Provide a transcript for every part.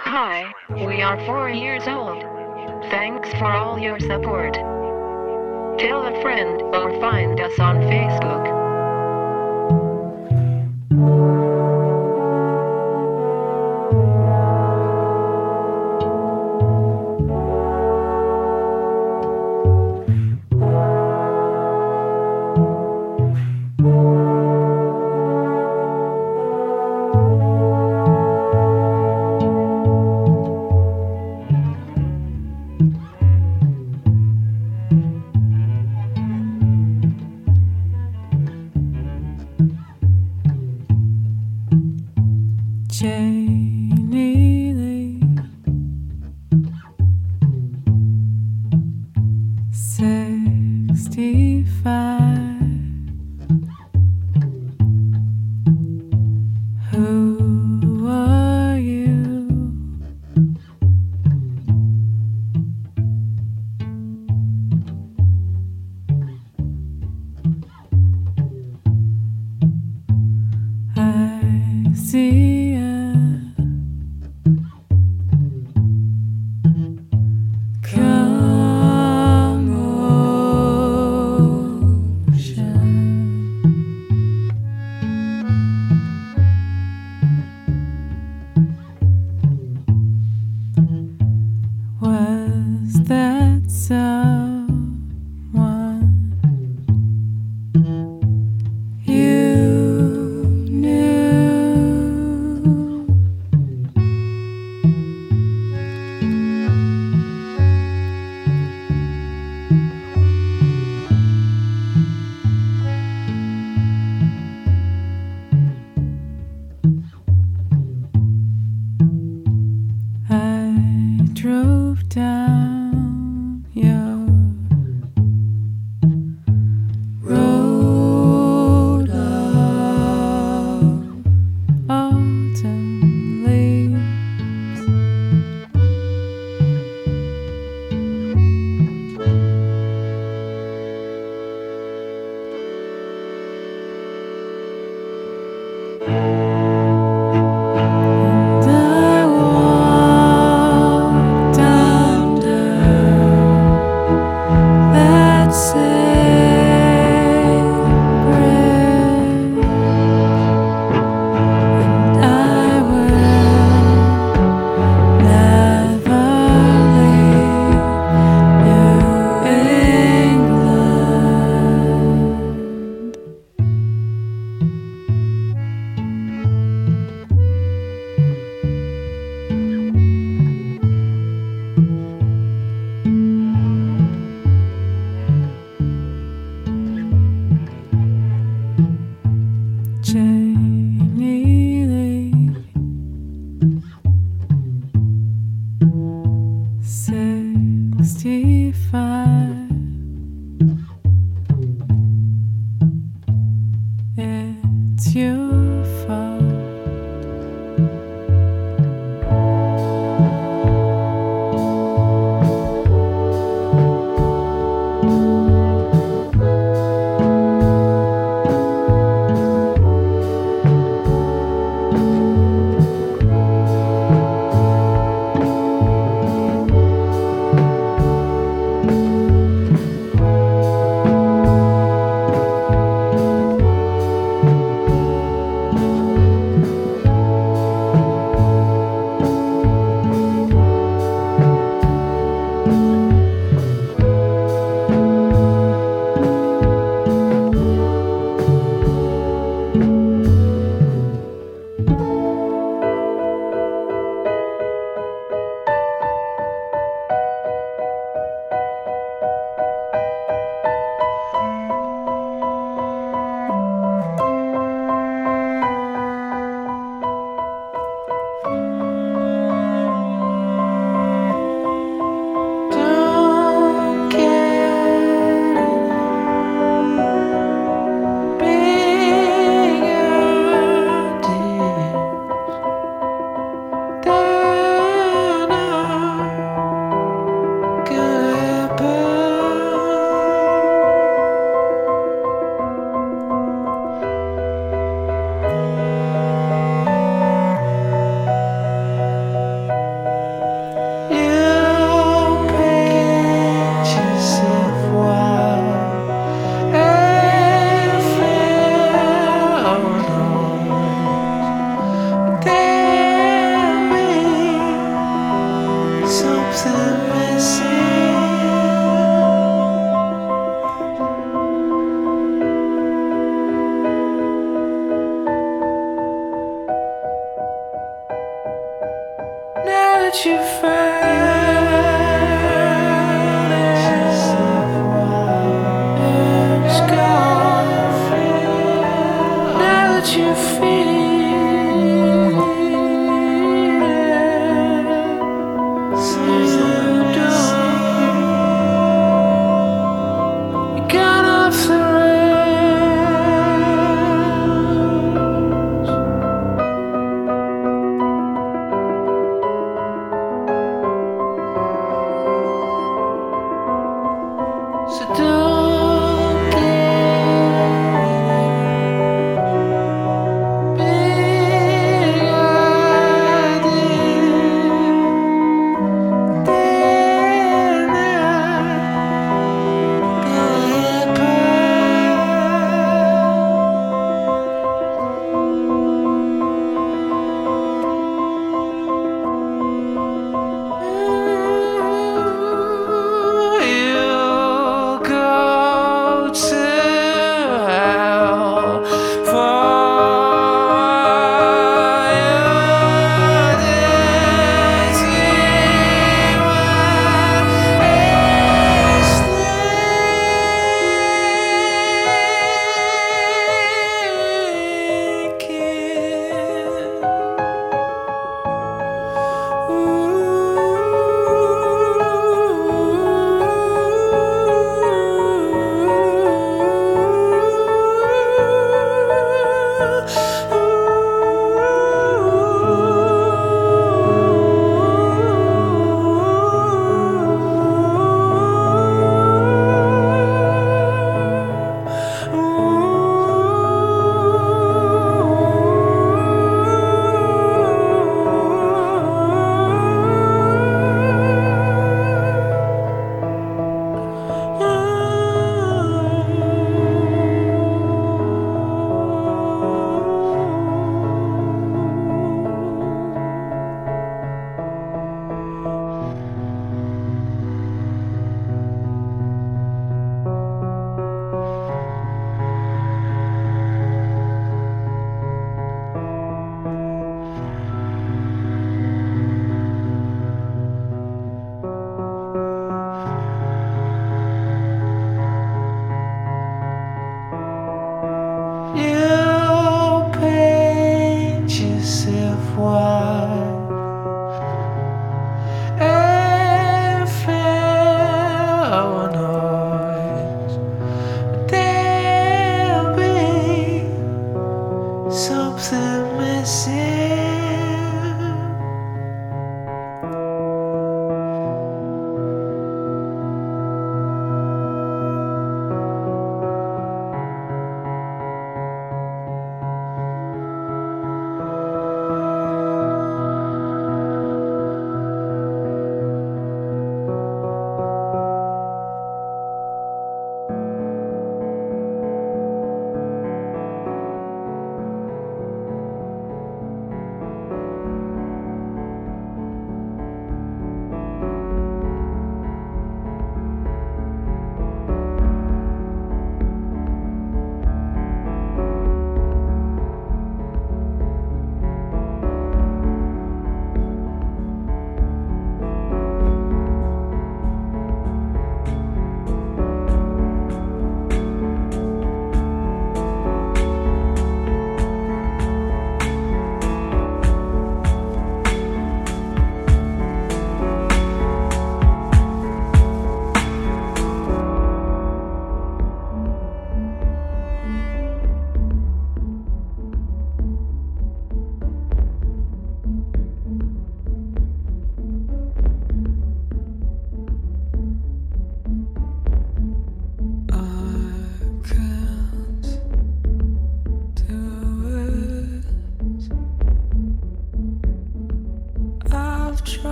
Hi, we are four years old. Thanks for all your support. Tell a friend or find us on Facebook.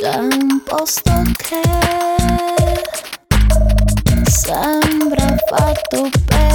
C'è un posto che sembra fatto per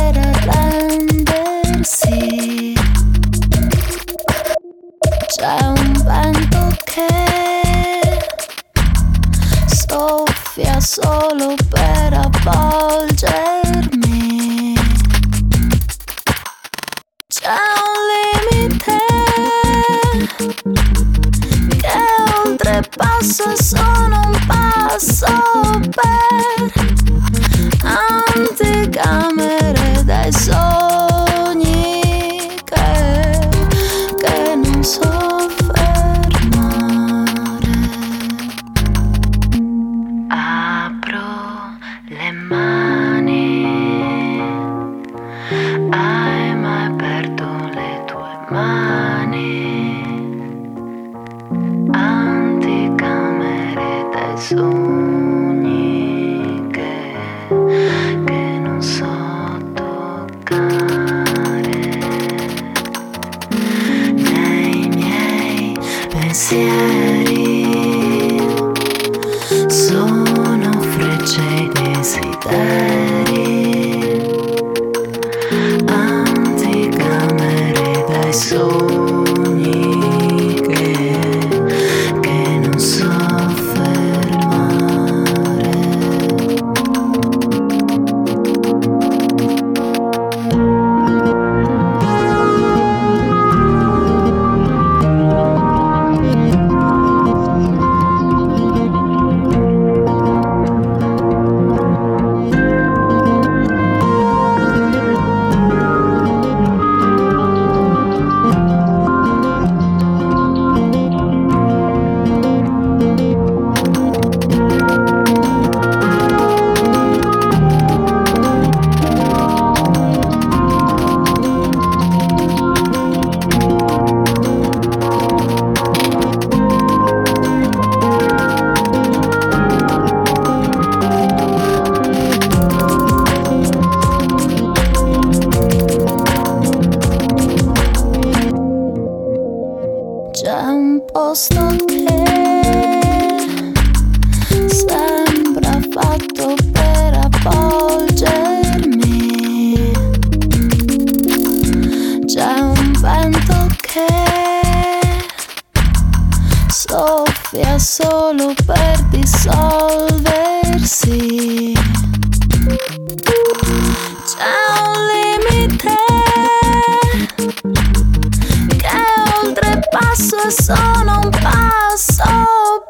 passo è solo un passo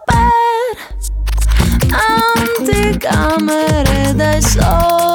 per anticamere dai soldi.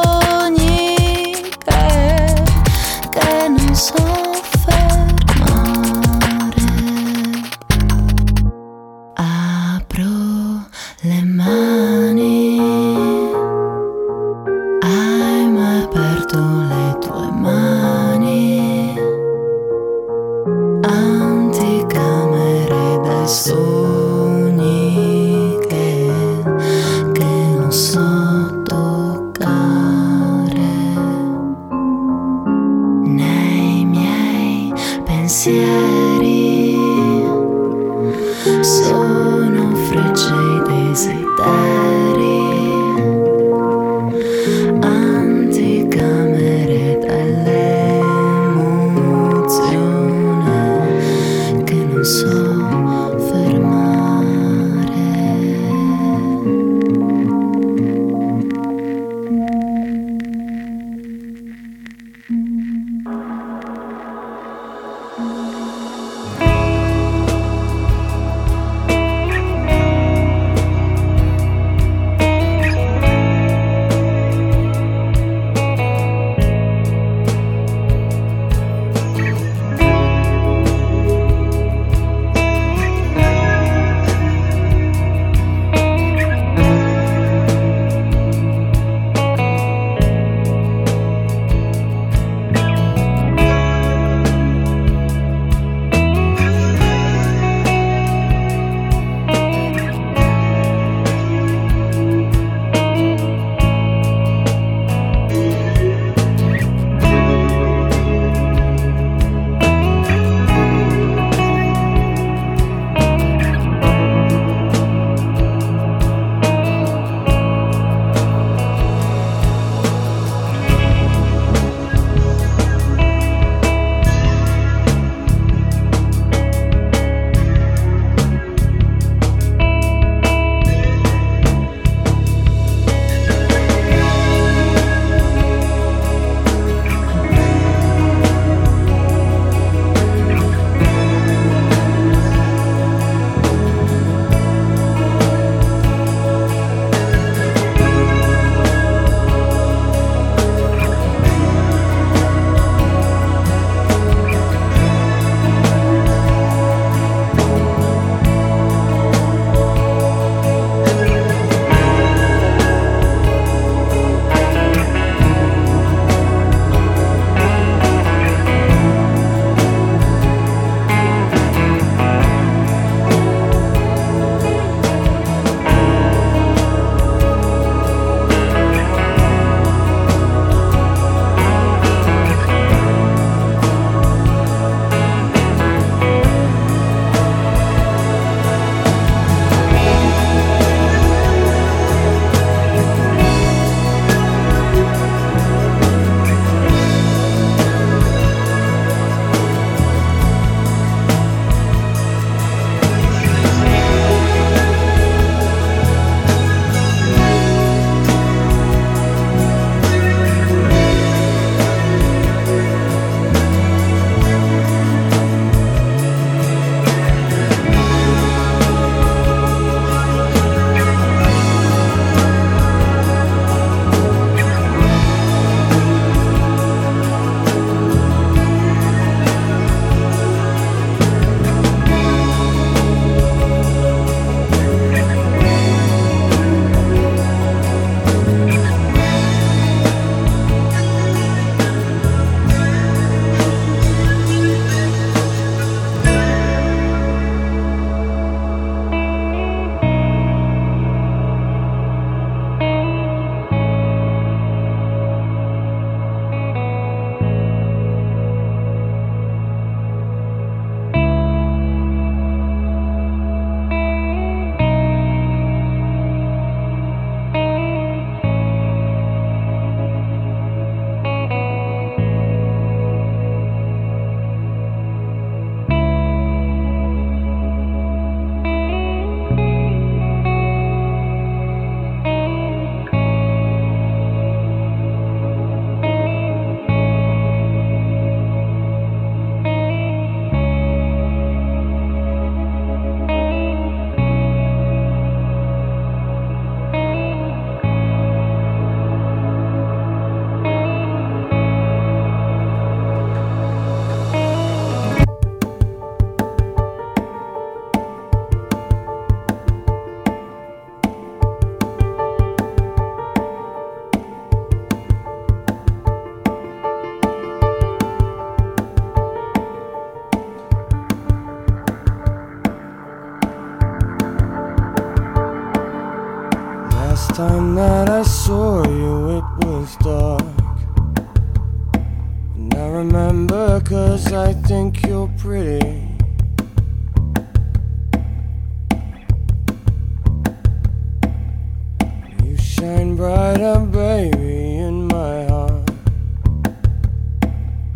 Baby, in my heart.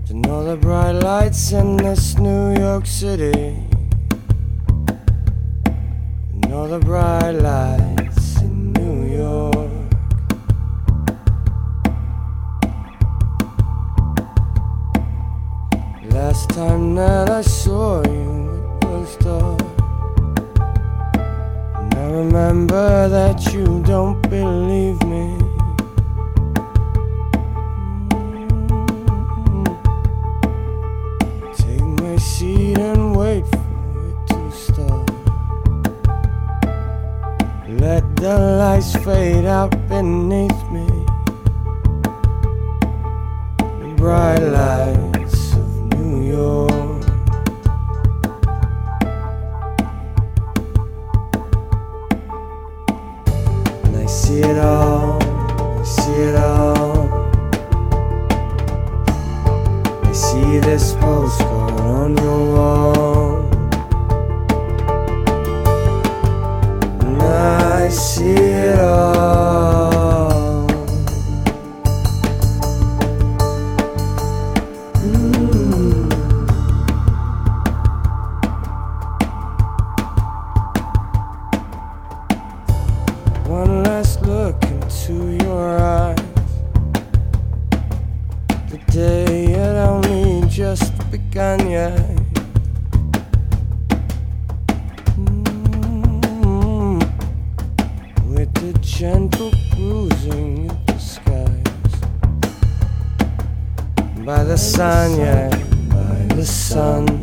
Than all the bright lights in this New York City. And all the bright lights in New York. Last time that I saw you, it was dark. And I remember that you don't believe me. The lights fade out beneath me. Bright lights Last look into your eyes. The day had only just begun yet. Mm. With the gentle bruising of the skies. By the sun, yeah, by the sun.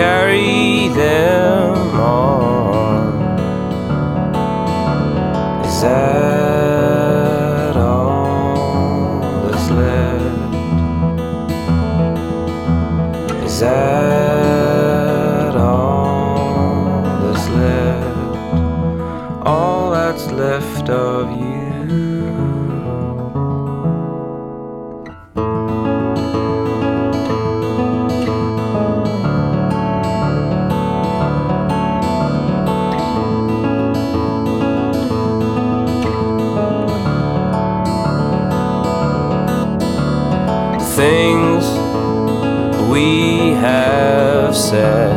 Carry them said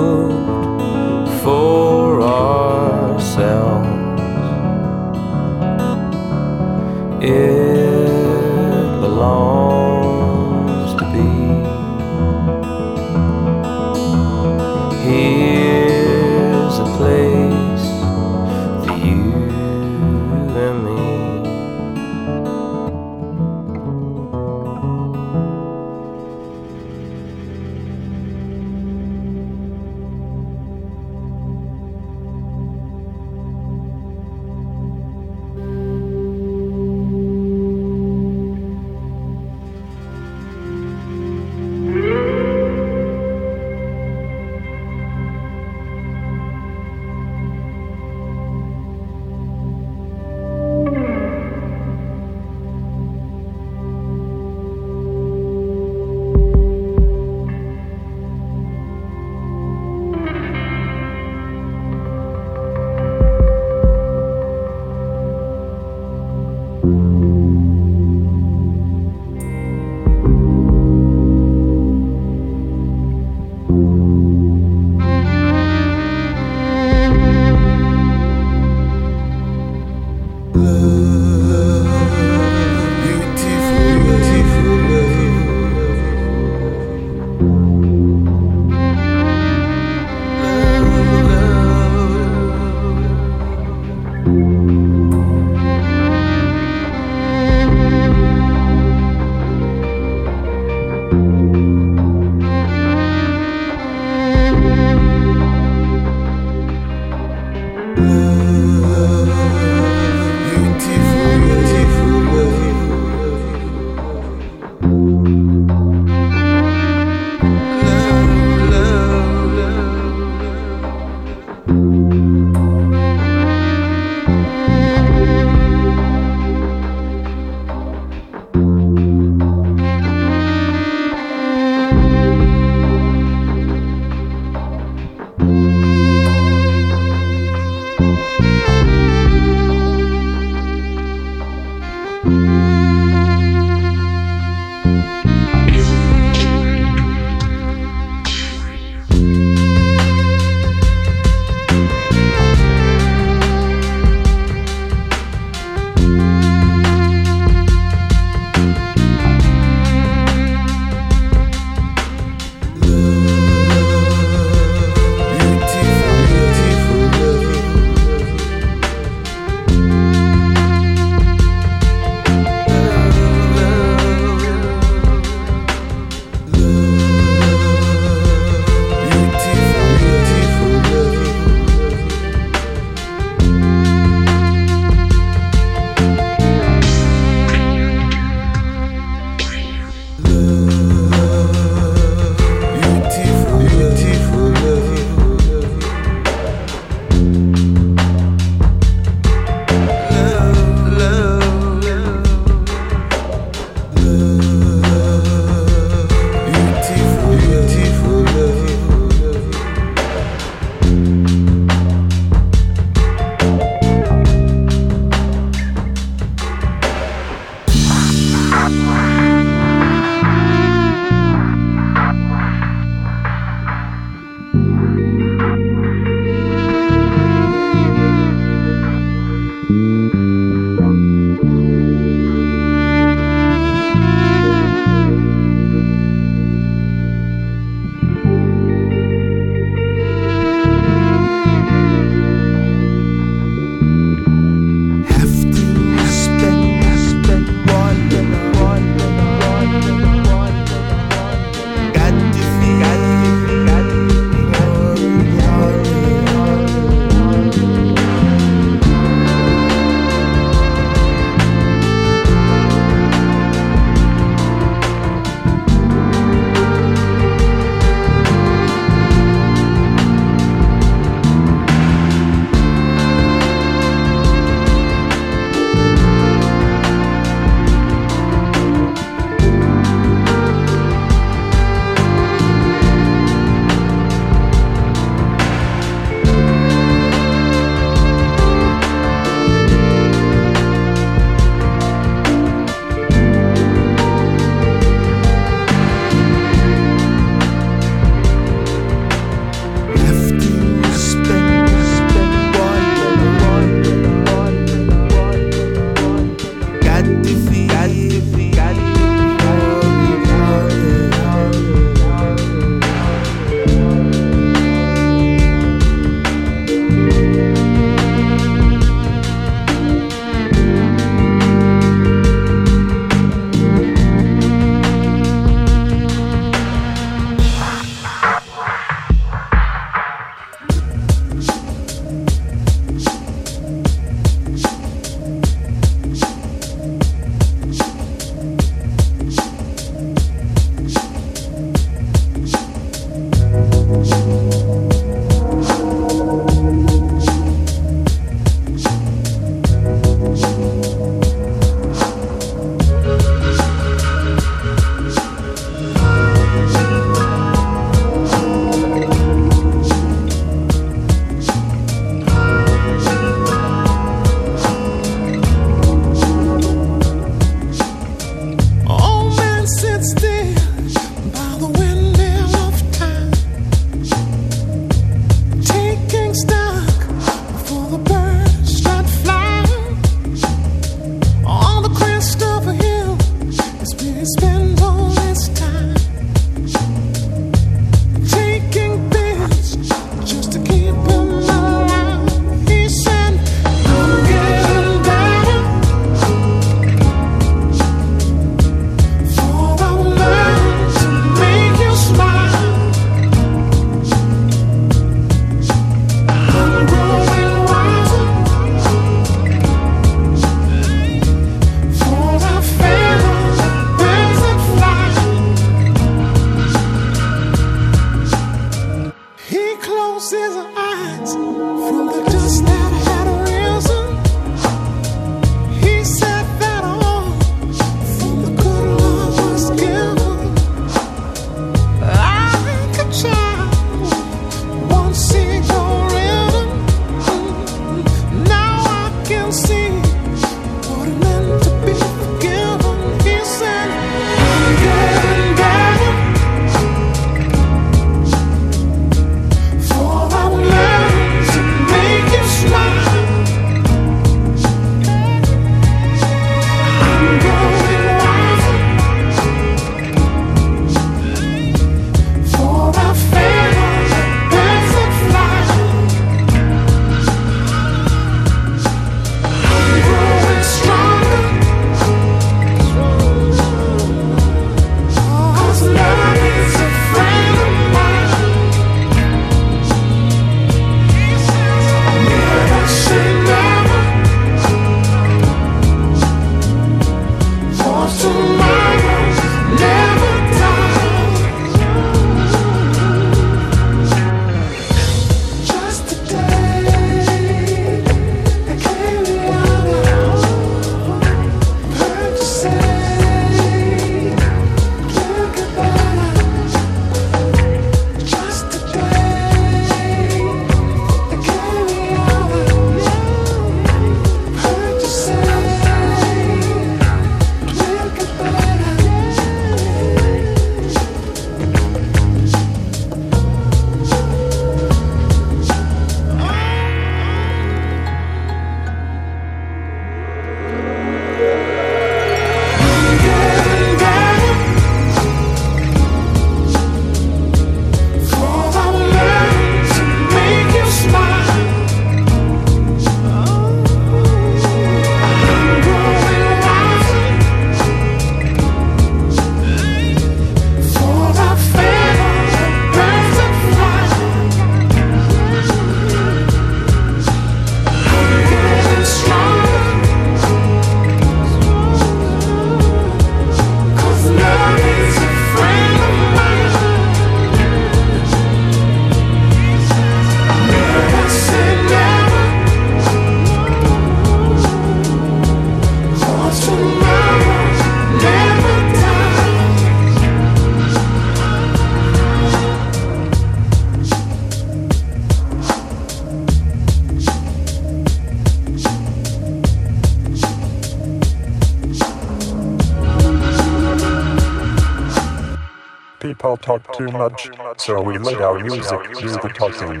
people talk too much, so we let our music do the talking.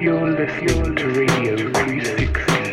You're listening to Radio 360.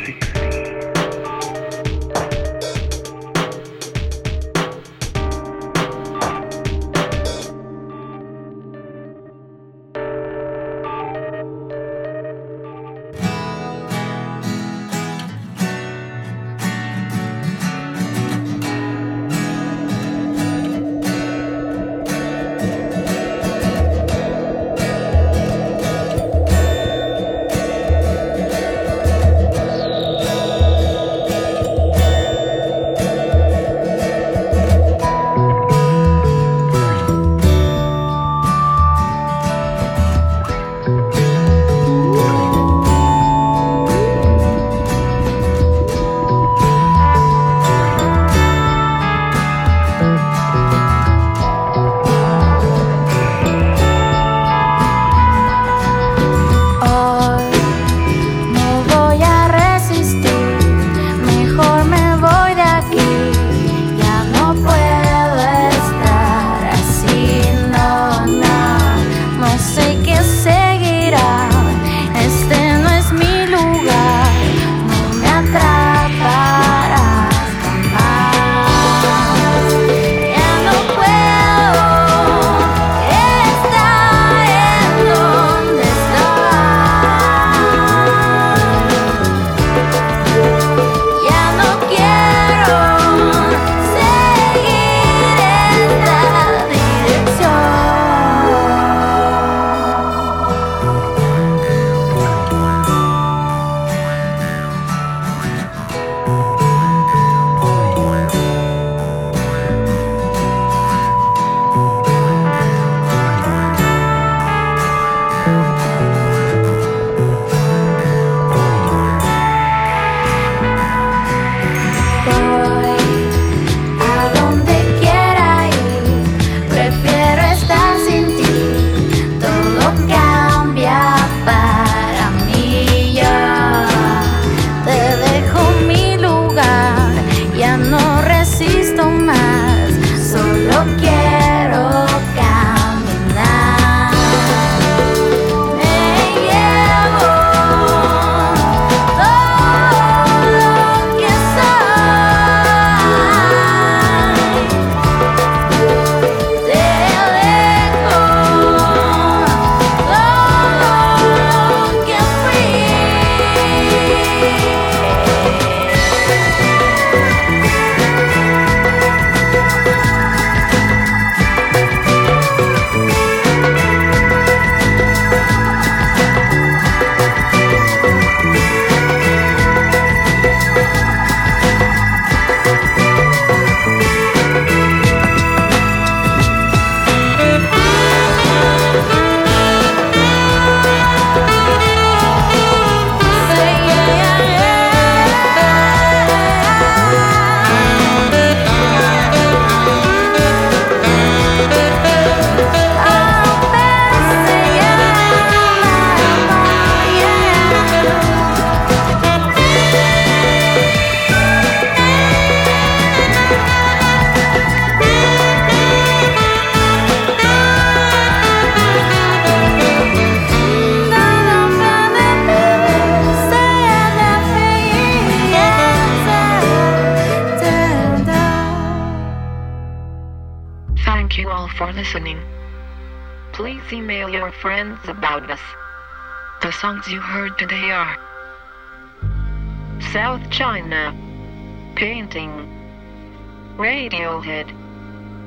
Radiohead,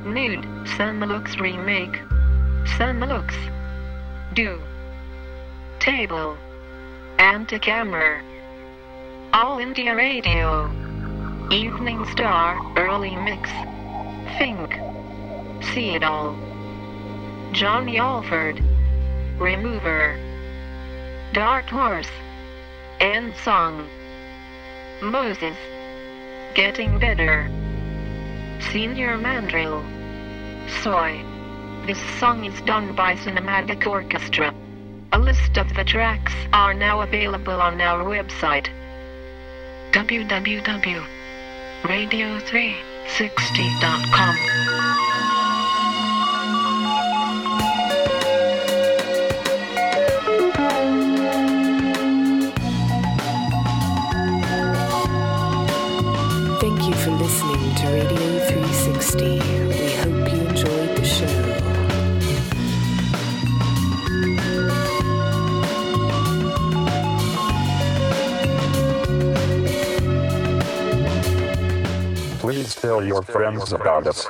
Nude, Sonlux Remake, Sonlux, Do, Table, Anticamere, All India Radio, Evening Star, Early Mix, Fink, See It All, Jonny Alford, Remover, Darkhorse, End Song, Mozez, Getting Better, Senior Mandril, Soy. This song is done by Cinematic Orchestra. A list of the tracks are now available on our website www.radio360.com. 360. We hope you enjoyed the show. Please tell your friends about us.